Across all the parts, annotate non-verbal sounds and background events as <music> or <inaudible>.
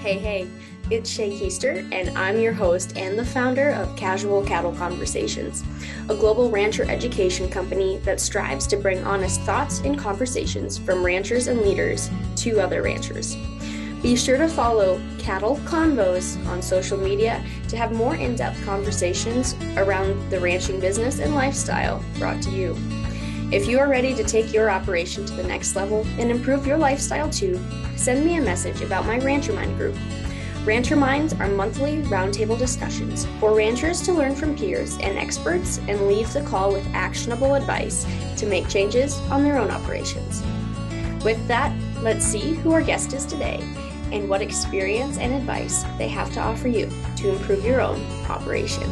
Hey, hey, it's Shay Keister, and I'm your host and the founder of Casual Cattle Conversations, a global rancher education company that strives to bring honest thoughts and conversations from ranchers and leaders to other ranchers. Be sure to follow Cattle Convos on social media to have more in depth conversations around the ranching business and lifestyle brought to you. If you are ready to take your operation to the next level and improve your lifestyle too, send me a message about my Rancher Mind group. Rancher Minds are monthly roundtable discussions for ranchers to learn from peers and experts and leave the call with actionable advice to make changes on their own operations. With that, let's see who our guest is today and what experience and advice they have to offer you to improve your own operation.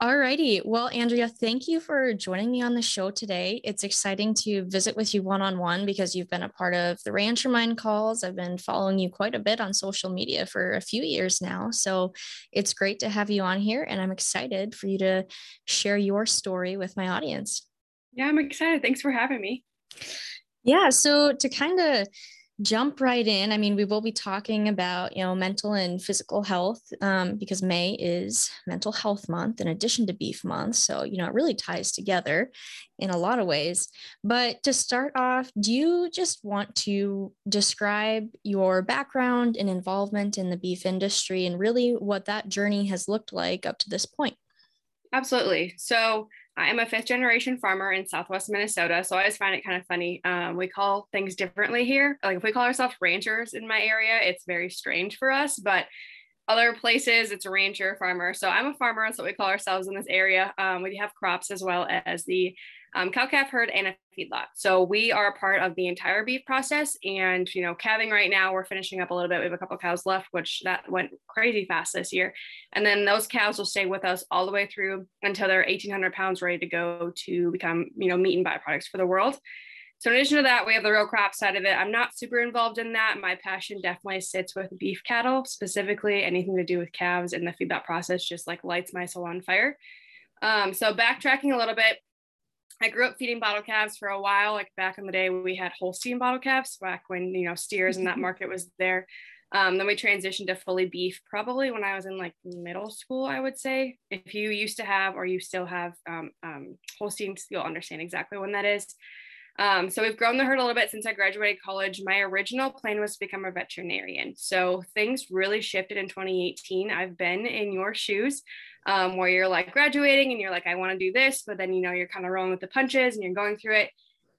All righty. Well, Andrea, thank you for joining me on the show today. It's exciting to visit with you one on one because you've been a part of the Rancher Mind calls. I've been following you quite a bit on social media for a few years now. So it's great to have you on here, and I'm excited for you to share your story with my audience. Yeah, I'm excited. Thanks for having me. Yeah. So to kind of jump right in. I mean, we will be talking about, you know, mental and physical health um, because May is mental health month in addition to beef month. So, you know, it really ties together in a lot of ways. But to start off, do you just want to describe your background and involvement in the beef industry and really what that journey has looked like up to this point? Absolutely. So, I am a fifth generation farmer in Southwest Minnesota. So I always find it kind of funny. Um, we call things differently here. Like if we call ourselves ranchers in my area, it's very strange for us, but other places it's a rancher farmer. So I'm a farmer. That's what we call ourselves in this area. Um, we have crops as well as the um, cow calf herd and a feedlot. So we are a part of the entire beef process. And you know, calving right now, we're finishing up a little bit. We have a couple cows left, which that went crazy fast this year. And then those cows will stay with us all the way through until they're 1,800 pounds, ready to go to become you know meat and byproducts for the world. So in addition to that, we have the real crop side of it. I'm not super involved in that. My passion definitely sits with beef cattle, specifically anything to do with calves and the feedlot process just like lights my soul on fire. Um, so backtracking a little bit, I grew up feeding bottle calves for a while. Like back in the day, we had Holstein bottle calves back when you know steers and that <laughs> market was there. Um, then we transitioned to fully beef probably when I was in like middle school, I would say. If you used to have or you still have um, um, Holsteins, you'll understand exactly when that is. Um, so we've grown the herd a little bit since I graduated college. My original plan was to become a veterinarian. So things really shifted in 2018. I've been in your shoes um, where you're like graduating and you're like, I want to do this, but then you know you're kind of rolling with the punches and you're going through it.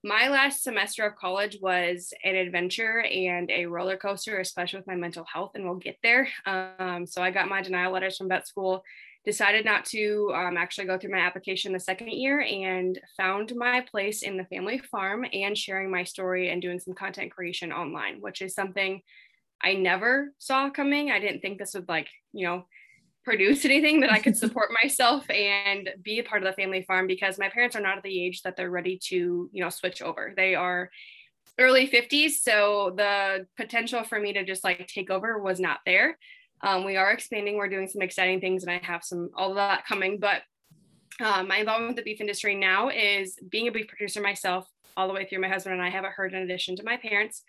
My last semester of college was an adventure and a roller coaster, especially with my mental health, and we'll get there. Um, so I got my denial letters from vet school decided not to um, actually go through my application the second year and found my place in the family farm and sharing my story and doing some content creation online, which is something I never saw coming. I didn't think this would like, you know, produce anything that I could <laughs> support myself and be a part of the family farm because my parents are not at the age that they're ready to, you know, switch over. They are early 50s. So the potential for me to just like take over was not there. Um, we are expanding. We're doing some exciting things, and I have some all of that coming. But uh, my involvement with the beef industry now is being a beef producer myself, all the way through. My husband and I have a herd in addition to my parents.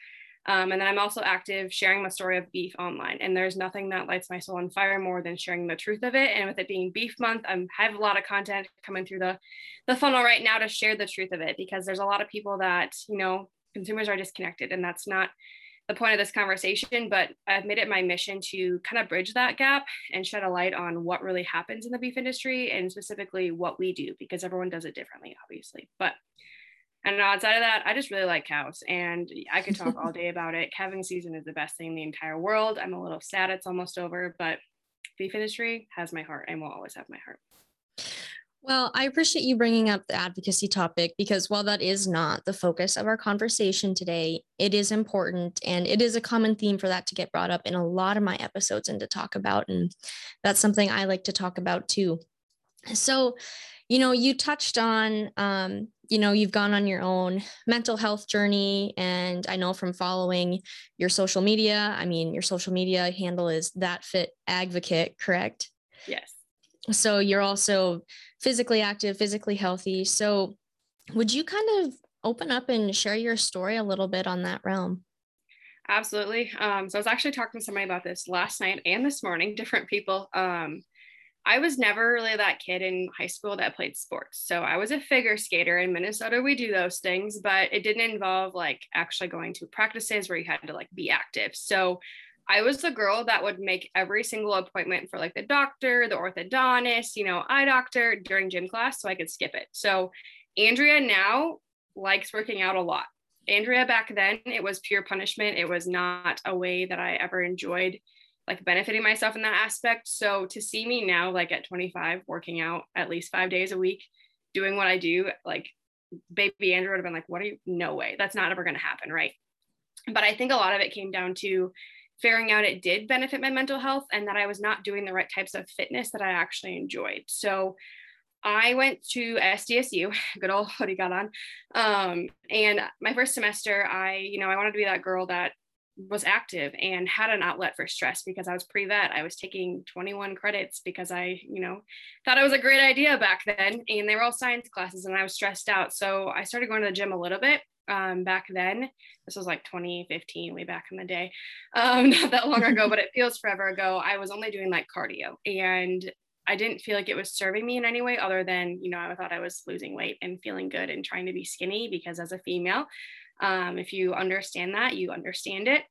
Um, and then I'm also active sharing my story of beef online. And there's nothing that lights my soul on fire more than sharing the truth of it. And with it being beef month, I have a lot of content coming through the, the funnel right now to share the truth of it because there's a lot of people that, you know, consumers are disconnected and that's not the point of this conversation, but I've made it my mission to kind of bridge that gap and shed a light on what really happens in the beef industry and specifically what we do because everyone does it differently, obviously. But and outside of that, I just really like cows and I could talk all day about it. Calving season is the best thing in the entire world. I'm a little sad it's almost over, but beef industry has my heart and will always have my heart. Well, I appreciate you bringing up the advocacy topic because while that is not the focus of our conversation today, it is important and it is a common theme for that to get brought up in a lot of my episodes and to talk about. And that's something I like to talk about too. So, you know, you touched on, um, you know, you've gone on your own mental health journey. And I know from following your social media, I mean, your social media handle is that fit advocate, correct? Yes. So you're also physically active, physically healthy. So, would you kind of open up and share your story a little bit on that realm? Absolutely. Um, so I was actually talking to somebody about this last night and this morning, different people. Um, I was never really that kid in high school that played sports. So I was a figure skater in Minnesota. We do those things, but it didn't involve like actually going to practices where you had to like be active. So I was the girl that would make every single appointment for like the doctor, the orthodontist, you know, eye doctor during gym class so I could skip it. So Andrea now likes working out a lot. Andrea back then, it was pure punishment. It was not a way that I ever enjoyed like benefiting myself in that aspect. So to see me now, like at 25, working out at least five days a week, doing what I do, like baby Andrea would have been like, what are you? No way. That's not ever going to happen. Right. But I think a lot of it came down to figuring out it did benefit my mental health and that I was not doing the right types of fitness that I actually enjoyed. So I went to SDSU, <laughs> good old hoodie got on. Um, and my first semester, I, you know, I wanted to be that girl that was active and had an outlet for stress because I was pre-vet. I was taking 21 credits because I, you know, thought it was a great idea back then. And they were all science classes and I was stressed out. So I started going to the gym a little bit um, back then. This was like 2015, way back in the day. Um, <laughs> not that long ago, but it <laughs> feels forever ago. I was only doing like cardio and I didn't feel like it was serving me in any way other than, you know, I thought I was losing weight and feeling good and trying to be skinny because as a female, um, if you understand that, you understand it.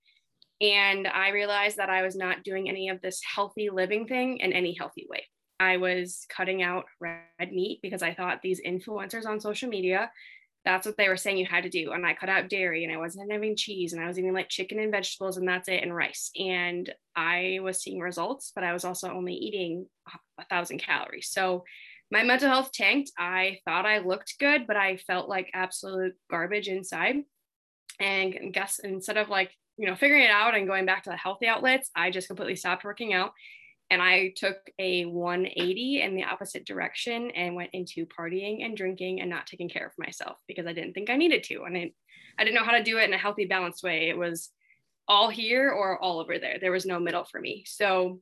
And I realized that I was not doing any of this healthy living thing in any healthy way. I was cutting out red meat because I thought these influencers on social media, that's what they were saying you had to do. And I cut out dairy and I wasn't having cheese and I was eating like chicken and vegetables and that's it and rice. And I was seeing results, but I was also only eating a thousand calories. So my mental health tanked. I thought I looked good, but I felt like absolute garbage inside and guess instead of like you know figuring it out and going back to the healthy outlets i just completely stopped working out. And i took a 180 in the opposite direction and went into partying and drinking and not taking care of myself because i didn't think i needed to. And it, i didn't know how to do it in a healthy balanced way. It was all here or all over there. There was no middle for me. So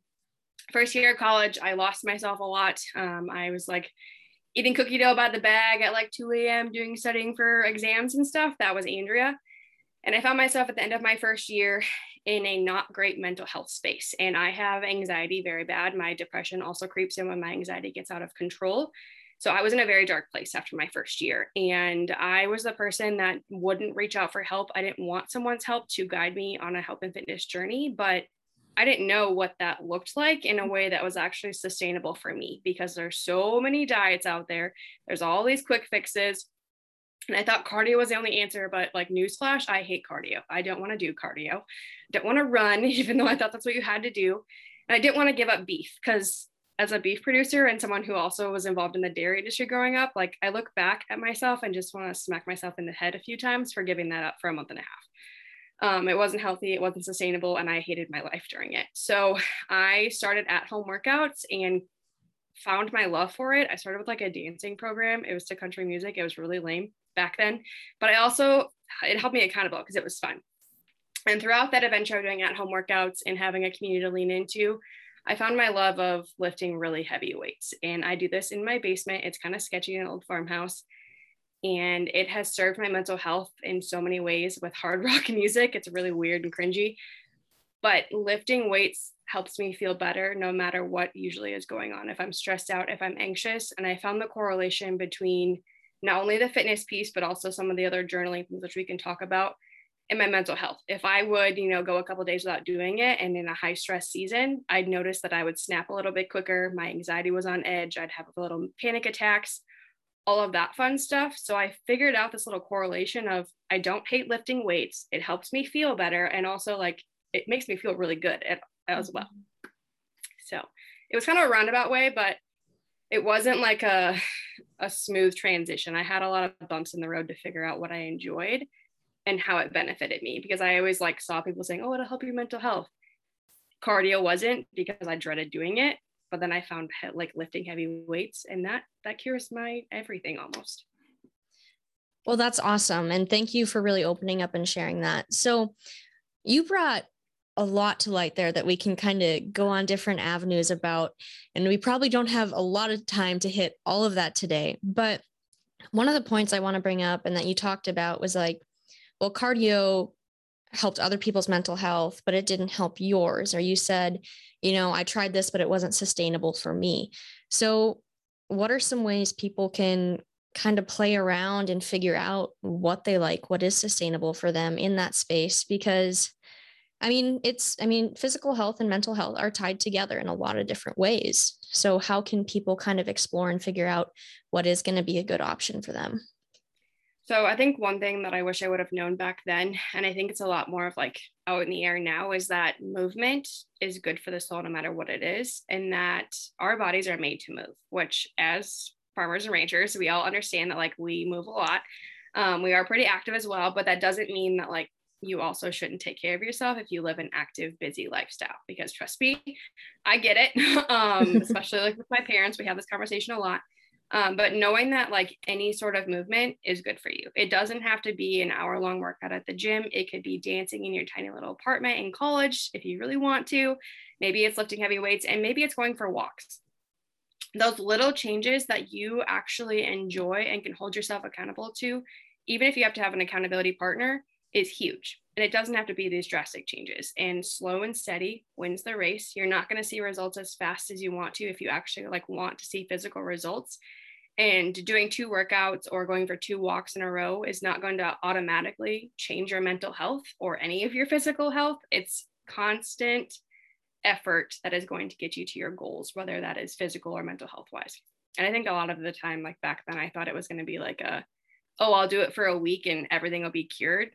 first year of college i lost myself a lot. Um, i was like eating cookie dough by the bag at like 2 a.m doing studying for exams and stuff. That was andrea and I found myself at the end of my first year in a not great mental health space. And I have anxiety very bad. My depression also creeps in when my anxiety gets out of control. So I was in a very dark place after my first year. And I was the person that wouldn't reach out for help. I didn't want someone's help to guide me on a health and fitness journey, but I didn't know what that looked like in a way that was actually sustainable for me because there's so many diets out there. There's all these quick fixes. And I thought cardio was the only answer, but like newsflash, I hate cardio. I don't want to do cardio. Don't want to run, <laughs> even though I thought that's what you had to do. And I didn't want to give up beef because as a beef producer and someone who also was involved in the dairy industry growing up, like I look back at myself and just want to smack myself in the head a few times for giving that up for a month and a half. Um, it wasn't healthy, it wasn't sustainable, and I hated my life during it. So I started at home workouts and found my love for it. I started with like a dancing program. It was to country music. It was really lame back then, but I also, it helped me accountable because it was fun. And throughout that adventure of doing at home workouts and having a community to lean into, I found my love of lifting really heavy weights. And I do this in my basement. It's kind of sketchy in an old farmhouse. And it has served my mental health in so many ways with hard <laughs> rock music. It's really weird and cringy. But lifting weights helps me feel better no matter what usually is going on. If I'm stressed out, if I'm anxious. And I found the correlation between not only the fitness piece, but also some of the other journaling things which we can talk about in my mental health. If I would, you know, go a couple days without doing it and in a high stress season, I'd notice that I would snap a little bit quicker. My anxiety was on edge. I'd have a little panic attacks, all of that fun stuff. So I figured out this little correlation of I don't hate lifting weights. It helps me feel better. And also like it makes me feel really good as well. Mm-hmm. So it was kind of a roundabout way, but it wasn't like a a smooth transition. I had a lot of bumps in the road to figure out what I enjoyed and how it benefited me because I always like saw people saying, "Oh, it'll help your mental health." Cardio wasn't because I dreaded doing it, but then I found like lifting heavy weights and that that cures my everything almost. Well, that's awesome and thank you for really opening up and sharing that. So, you brought a lot to light there that we can kind of go on different avenues about. And we probably don't have a lot of time to hit all of that today. But one of the points I want to bring up and that you talked about was like, well, cardio helped other people's mental health, but it didn't help yours. Or you said, you know, I tried this, but it wasn't sustainable for me. So, what are some ways people can kind of play around and figure out what they like, what is sustainable for them in that space? Because I mean, it's, I mean, physical health and mental health are tied together in a lot of different ways. So, how can people kind of explore and figure out what is going to be a good option for them? So I think one thing that I wish I would have known back then, and I think it's a lot more of like out in the air now, is that movement is good for the soul no matter what it is, and that our bodies are made to move, which as farmers and ranchers, we all understand that like we move a lot. Um, we are pretty active as well, but that doesn't mean that like you also shouldn't take care of yourself if you live an active, busy lifestyle. Because trust me, I get it. <laughs> um, <laughs> especially like with my parents, we have this conversation a lot. Um, but knowing that like any sort of movement is good for you. It doesn't have to be an hour long workout at the gym. It could be dancing in your tiny little apartment in college if you really want to. Maybe it's lifting heavy weights and maybe it's going for walks. Those little changes that you actually enjoy and can hold yourself accountable to, even if you have to have an accountability partner, is huge. And it doesn't have to be these drastic changes. And slow and steady wins the race. You're not going to see results as fast as you want to if you actually like want to see physical results. And doing two workouts or going for two walks in a row is not going to automatically change your mental health or any of your physical health. It's constant effort that is going to get you to your goals, whether that is physical or mental health wise. And I think a lot of the time, like back then, I thought it was going to be like a, oh, I'll do it for a week and everything will be cured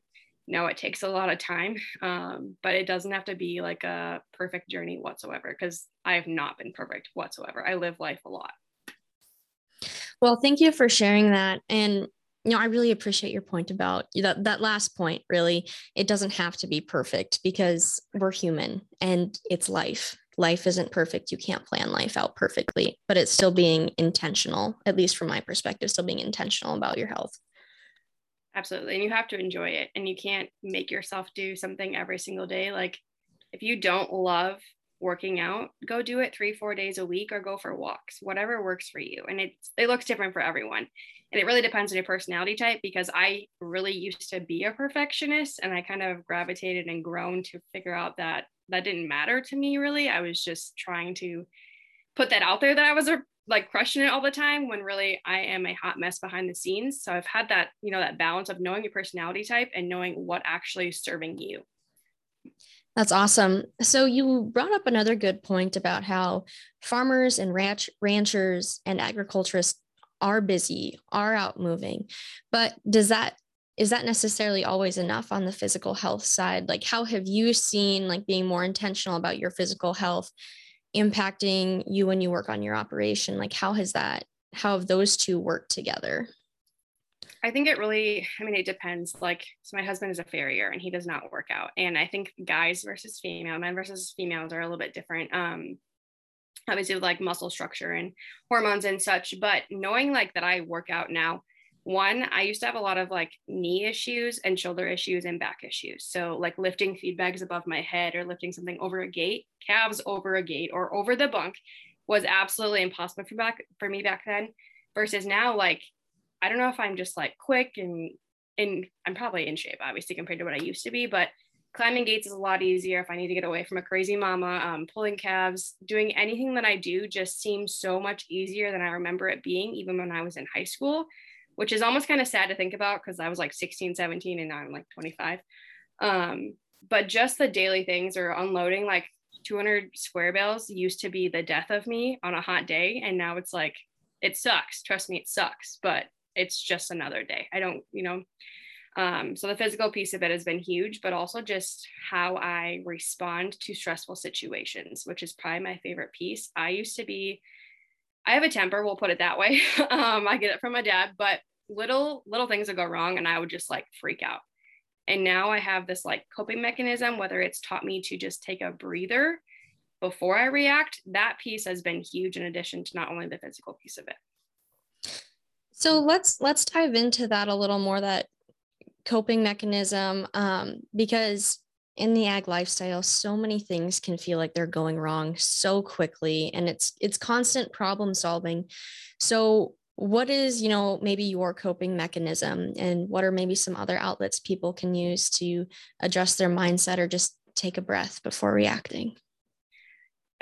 no, it takes a lot of time, um, but it doesn't have to be like a perfect journey whatsoever because I have not been perfect whatsoever. I live life a lot. Well, thank you for sharing that. And you know, I really appreciate your point about that that last point, really. It doesn't have to be perfect because we're human and it's life. Life isn't perfect. You can't plan life out perfectly, but it's still being intentional, at least from my perspective, still being intentional about your health. Absolutely. And you have to enjoy it. And you can't make yourself do something every single day. Like if you don't love working out, go do it three, four days a week or go for walks, whatever works for you. And it's it looks different for everyone. And it really depends on your personality type because I really used to be a perfectionist and I kind of gravitated and grown to figure out that that didn't matter to me really. I was just trying to put that out there that I was a like crushing it all the time when really I am a hot mess behind the scenes. So I've had that, you know, that balance of knowing your personality type and knowing what actually is serving you. That's awesome. So you brought up another good point about how farmers and ranch ranchers and agriculturists are busy, are out moving. But does that is that necessarily always enough on the physical health side? Like how have you seen like being more intentional about your physical health impacting you when you work on your operation like how has that how have those two worked together I think it really, I mean, it depends. Like, so my husband is a farrier and he does not work out. And I think guys versus female, men versus females are a little bit different. Um, obviously with like muscle structure and hormones and such. But knowing like that I work out now, one i used to have a lot of like knee issues and shoulder issues and back issues. So like lifting feed bags above my head or lifting something over a gate calves over a gate or over the bunk was absolutely impossible for back for me back then. Versus now like i don't know if i'm just like quick and and i'm probably in shape obviously compared to what i used to be but climbing gates is a lot easier if i need to get away from a crazy mama um, pulling calves doing anything that i do just seems so much easier than i remember it being even when i was in high school which is almost kind of sad to think about because I was like 16, 17, and now I'm like 25. Um, but just the daily things or unloading like 200 square bales used to be the death of me on a hot day. And now it's like, it sucks. Trust me, it sucks, but it's just another day. I don't, you know. Um, so the physical piece of it has been huge, but also just how I respond to stressful situations, which is probably my favorite piece. I used to be I have a temper, we'll put it that way. <laughs> um, I get it from my dad, but little little things would go wrong and I would just like freak out. And now I have this like coping mechanism, whether it's taught me to just take a breather before I react. That piece has been huge in addition to not only the physical piece of it. So let's let's dive into that a little more. That coping mechanism, um, because in the ag lifestyle so many things can feel like they're going wrong so quickly and it's it's constant problem solving so what is, you know, maybe your coping mechanism and what are maybe some other outlets people can use to adjust their mindset or just take a breath before reacting?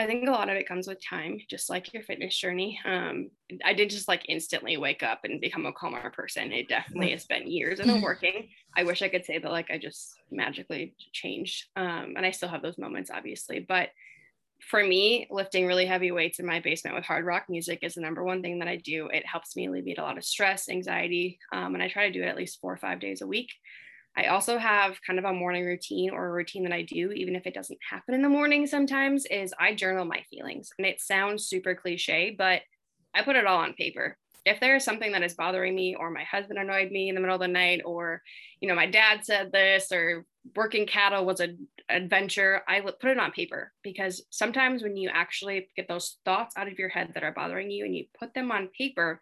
I think a lot of it comes with time, just like your fitness journey. Um, I didn't just like instantly wake up and become a calmer person. It definitely has been years of it <laughs> working. I wish I could say that like I just magically changed. Um, and I still have those moments, obviously. But for me, lifting really heavy weights in my basement with hard rock music is the number one thing that I do. It helps me alleviate a lot of stress, anxiety, um, and I try to do it at least four or five days a week. I also have kind of a morning routine or a routine that I do, even if it doesn't happen in the morning sometimes, is I journal my feelings. And it sounds super cliche, but I put it all on paper. If there is something that is bothering me, or my husband annoyed me in the middle of the night, or, you know, my dad said this, or working cattle was an adventure, I put it on paper because sometimes when you actually get those thoughts out of your head that are bothering you and you put them on paper,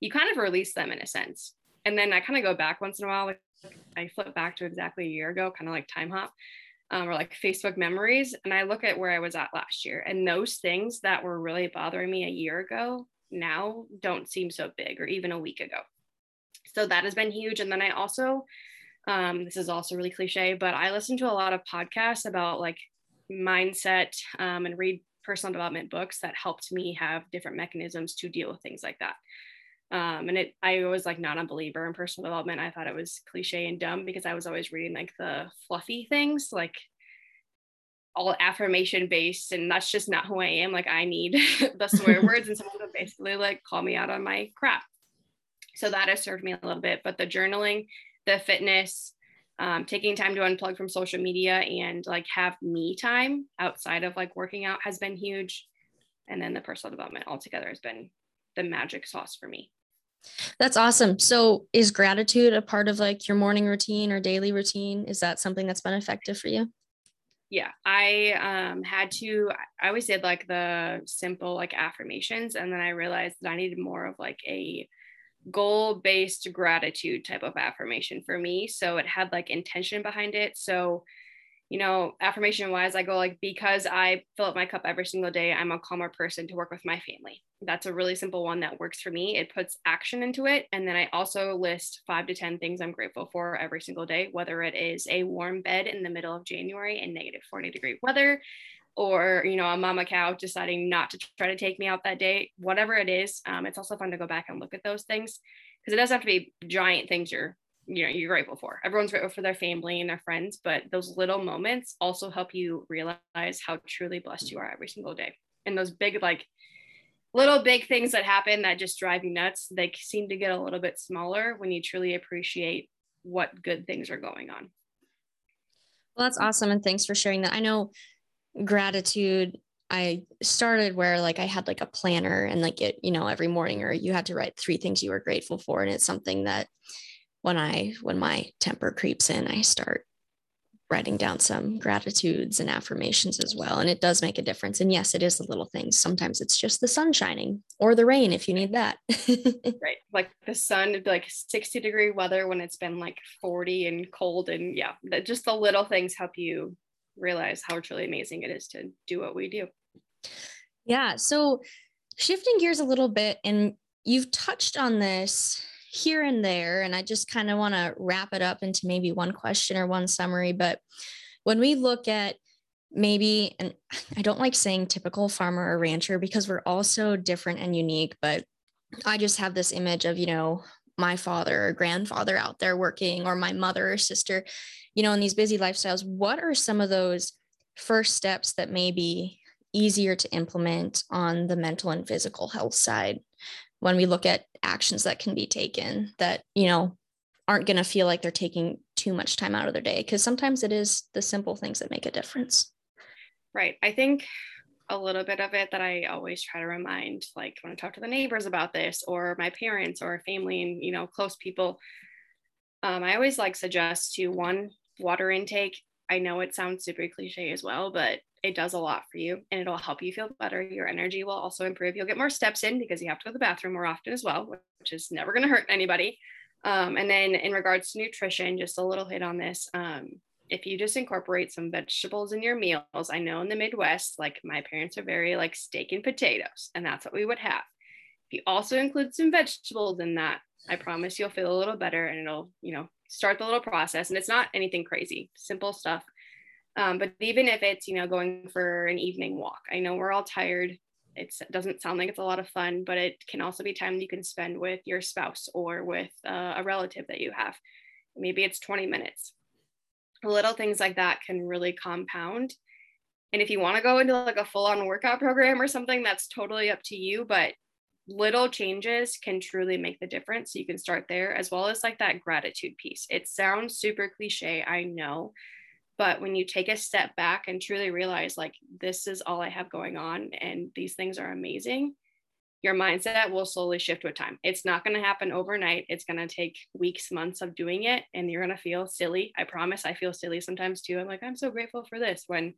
you kind of release them in a sense. And then I kind of go back once in a while, I flip back to exactly a year ago, kind of like time hop. Um, or like Facebook memories, and I look at where I was at last year, and those things that were really bothering me a year ago now don't seem so big, or even a week ago. So that has been huge. And then I also, um, this is also really cliche, but I listen to a lot of podcasts about like mindset um, and read personal development books that helped me have different mechanisms to deal with things like that. Um, and it, I was like not a believer in personal development. I thought it was cliche and dumb because I was always reading like the fluffy things, like all affirmation based. And that's just not who I am. Like I need <laughs> the swear <laughs> words and someone to basically like call me out on my crap. So that has served me a little bit. But the journaling, the fitness, um, taking time to unplug from social media and like have me time outside of like working out has been huge. And then the personal development altogether has been the magic sauce for me. That's awesome. So, is gratitude a part of like your morning routine or daily routine? Is that something that's been effective for you? Yeah, I um, had to, I always did like the simple like affirmations. And then I realized that I needed more of like a goal based gratitude type of affirmation for me. So it had like intention behind it. So you know, affirmation wise, I go like, because I fill up my cup every single day, I'm a calmer person to work with my family. That's a really simple one that works for me. It puts action into it. And then I also list five to 10 things I'm grateful for every single day, whether it is a warm bed in the middle of January in negative 40 degree weather, or, you know, a mama cow deciding not to try to take me out that day, whatever it is. Um, it's also fun to go back and look at those things because it doesn't have to be giant things you're you know you're grateful for everyone's grateful for their family and their friends but those little moments also help you realize how truly blessed you are every single day. And those big like little big things that happen that just drive you nuts they seem to get a little bit smaller when you truly appreciate what good things are going on. Well that's awesome and thanks for sharing that. I know gratitude I started where like I had like a planner and like it, you know, every morning or you had to write three things you were grateful for. And it's something that when I when my temper creeps in, I start writing down some gratitudes and affirmations as well. And it does make a difference. And yes, it is the little things. Sometimes it's just the sun shining or the rain if you need that. <laughs> right. Like the sun, like 60 degree weather when it's been like 40 and cold. And yeah, just the little things help you realize how truly amazing it is to do what we do. Yeah. So shifting gears a little bit, and you've touched on this here and there. And I just kind of want to wrap it up into maybe one question or one summary. But when we look at maybe, and <laughs> I don't like saying typical farmer or rancher because we're all so different and unique, but I just have this image of, you know, my father or grandfather out there working or my mother or sister, you know, in these busy lifestyles. What are some of those first steps that may be easier to implement on the mental and physical health side when we look at actions that can be taken that you know aren't going to feel like they're taking too much time out of their day because sometimes it is the simple things that make a difference. Right. I think a little bit of it that i always try to remind like when i talk to the neighbors about this or my parents or family and you know close people um, i always like suggest to one water intake. I know it sounds super cliche as well but it does a lot for you and it'll help you feel better. Your energy will also improve. You'll get more steps in because you have to go to the bathroom more often as well, which is never going to hurt anybody. Um, and then in regards to nutrition, just a little hit on this. Um, if you just incorporate some vegetables in your meals, I know in the Midwest, like my parents are very like steak and potatoes, and that's what we would have. If you also include some vegetables in that, I promise you'll feel a little better and it'll, you know, start the little process. And it's not anything crazy, simple stuff. Um, but even if it's, you know, going for an evening walk, I know we're all tired. It's, it doesn't sound like it's a lot of fun, but it can also be time you can spend with your spouse or with uh, a relative that you have. Maybe it's 20 minutes. Little things like that can really compound. And if you want to go into like a full on workout program or something, that's totally up to you. But little changes can truly make the difference. So you can start there as well as like that gratitude piece. It sounds super cliche, I know, but when you take a step back and truly realize like this is all I have going on and these things are amazing, your mindset will slowly shift with time. It's not going to happen overnight. It's going to take weeks, months of doing it and you're going to feel silly. I promise I feel silly sometimes too. I'm like I'm so grateful for this when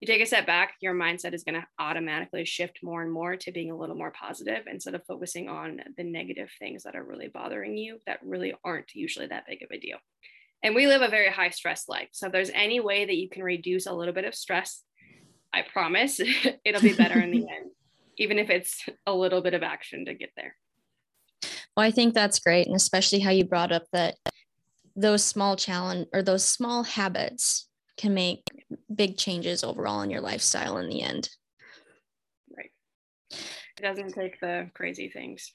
you take a step back, your mindset is going to automatically shift more and more to being a little more positive instead of focusing on the negative things that are really bothering you that really aren't usually that big of a deal. And we live a very high stress life. So if there's any way that you can reduce a little bit of stress, I promise <laughs> it'll be better in the <laughs> end, even if it's a little bit of action to get there. Well, I think that's great. And especially how you brought up that those small challenge or those small habits can make big changes overall in your lifestyle in the end. Right. It doesn't take the crazy things.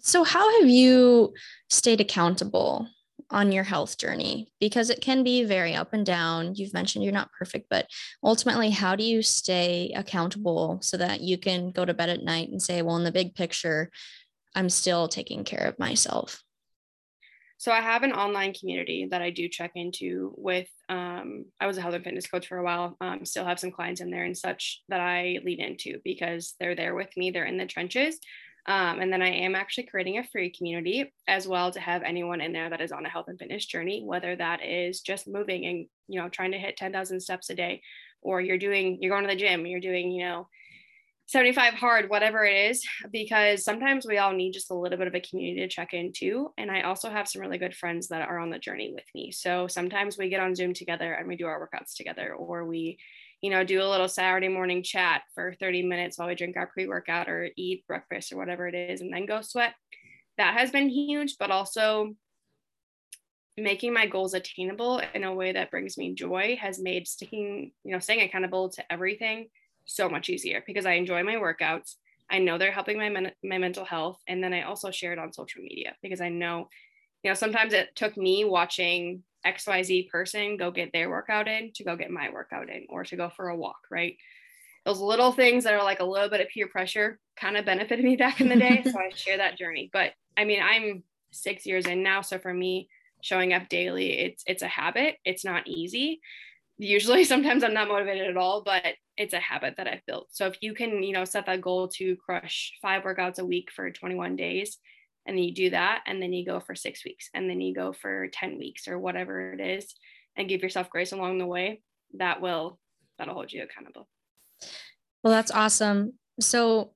So, how have you stayed accountable on your health journey? Because it can be very up and down. You've mentioned you're not perfect, but ultimately, how do you stay accountable so that you can go to bed at night and say, well, in the big picture, I'm still taking care of myself? So I have an online community that I do check into with. Um, I was a health and fitness coach for a while. Um, still have some clients in there and such that I lead into because they're there with me. They're in the trenches. Um, and then I am actually creating a free community as well to have anyone in there that is on a health and fitness journey, whether that is just moving and you know trying to hit 10,000 steps a day, or you're doing you're going to the gym, you're doing you know 75 hard, whatever it is, because sometimes we all need just a little bit of a community to check into. And I also have some really good friends that are on the journey with me. So sometimes we get on Zoom together and we do our workouts together, or we, you know, do a little Saturday morning chat for 30 minutes while we drink our pre workout or eat breakfast or whatever it is, and then go sweat. That has been huge, but also making my goals attainable in a way that brings me joy has made sticking, you know, staying accountable to everything so much easier because I enjoy my workouts. I know they're helping my men- my mental health, and then I also share it on social media because I know, you know, sometimes it took me watching X Y Z person go get their workout in to go get my workout in, or to go for a walk. Right, those little things that are like a little bit of peer pressure kind of benefited me back in the day, so I share that journey. <laughs> But I mean, I'm six years in now, so for me, showing up daily, it's it's a habit. It's not easy. Usually, <laughs> sometimes I'm not motivated at all, but it's a habit that I've built. So if you can, you know, set that goal to crush five workouts a week for 21 days, and then you do that, and then you go for six weeks, and then you go for 10 weeks or whatever it is, and give yourself grace along the way, that will that'll hold you accountable. Well, that's awesome. So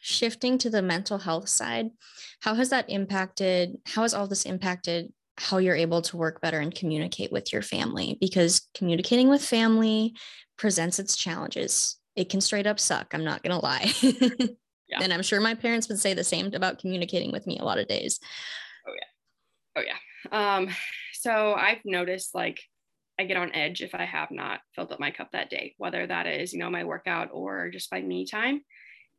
shifting to the mental health side, how has that impacted? How has all this impacted how you're able to work better and communicate with your family? Because communicating with family, presents its challenges. It can straight up suck. I'm not going to lie. <laughs> yeah. And I'm sure my parents would say the same about communicating with me a lot of days. Oh, yeah. Oh, yeah. Um, so I've noticed like I get on edge if I have not filled up my cup that day, whether that is, you know, my workout or just my me time.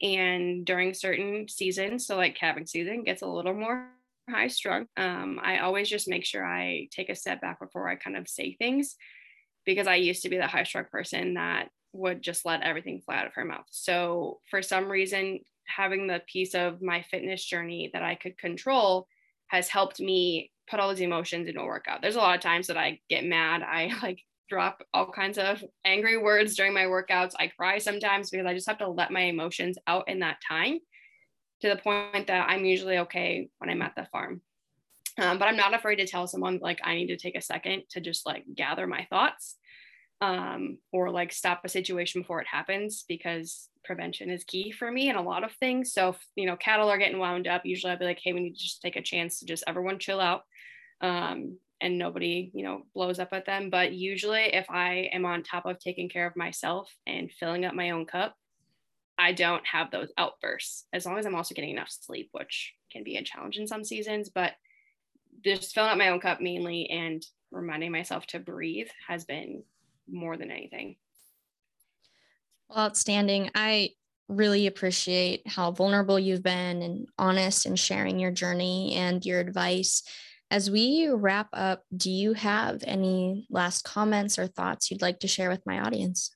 And during certain seasons, so like calving season gets a little more high strung. Um, I always just make sure I take a step back before I kind of say things because I used to be that high strung person that would just let everything fly out of her mouth. So for some reason, having the piece of my fitness journey that I could control has helped me put all those emotions into a workout. There's a lot of times that I get mad. I <laughs> like drop all kinds of angry words during my workouts. I cry sometimes because I just have to let my emotions out in that time to the point that I'm usually okay when I'm at the farm. Um, but I'm not afraid to tell someone like I need to take a second to just like gather my thoughts um, or like stop a situation before it happens because prevention is key for me in a lot of things. So, if, you know, cattle are getting wound up. Usually I'll be like, hey, we need to just take a chance to just everyone chill out um, and nobody, you know, blows up at them. But usually if I am on top of taking care of myself and filling up my own cup, I don't have those outbursts as long as I'm also getting enough sleep, which can be a challenge in some seasons. But just filling up my own cup mainly and reminding myself to breathe has been more than anything. Well, outstanding. I really appreciate how vulnerable you've been and honest in sharing your journey and your advice. As we wrap up, do you have any last comments or thoughts you'd like to share with my audience?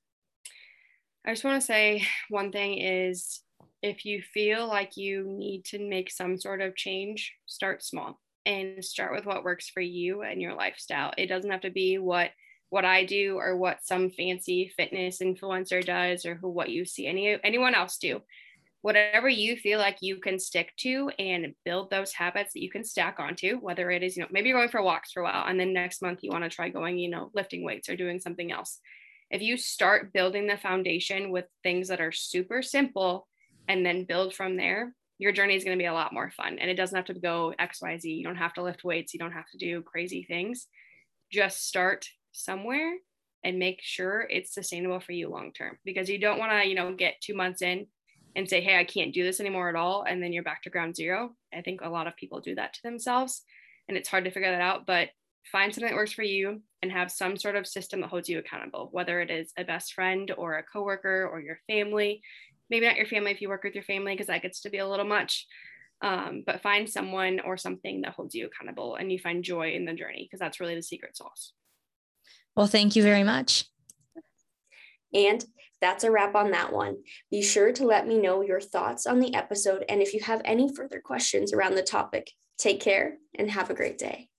I just want to say one thing is if you feel like you need to make some sort of change, start small and start with what works for you and your lifestyle. It doesn't have to be what what I do or what some fancy fitness influencer does or who what you see any anyone else do. Whatever you feel like you can stick to and build those habits that you can stack onto, whether it is, you know, maybe you're going for walks for a while and then next month you want to try going, you know, lifting weights or doing something else. If you start building the foundation with things that are super simple and then build from there, your journey is going to be a lot more fun. And it doesn't have to go XYZ. You don't have to lift weights. You don't have to do crazy things. Just start somewhere and make sure it's sustainable for you long term because you don't want to, you know, get two months in and say, hey, I can't do this anymore at all. And then you're back to ground zero. I think a lot of people do that to themselves and it's hard to figure that out. But find something that works for you and have some sort of system that holds you accountable, whether it is a best friend or a coworker or your family maybe not your family if you work with your family because that gets to be a little much um, but find someone or something that holds you accountable and you find joy in the journey because that's really the secret sauce well thank you very much and that's a wrap on that one. Be sure to let me know your thoughts on the episode and if you have any further questions around the topic. Take care and have a great day.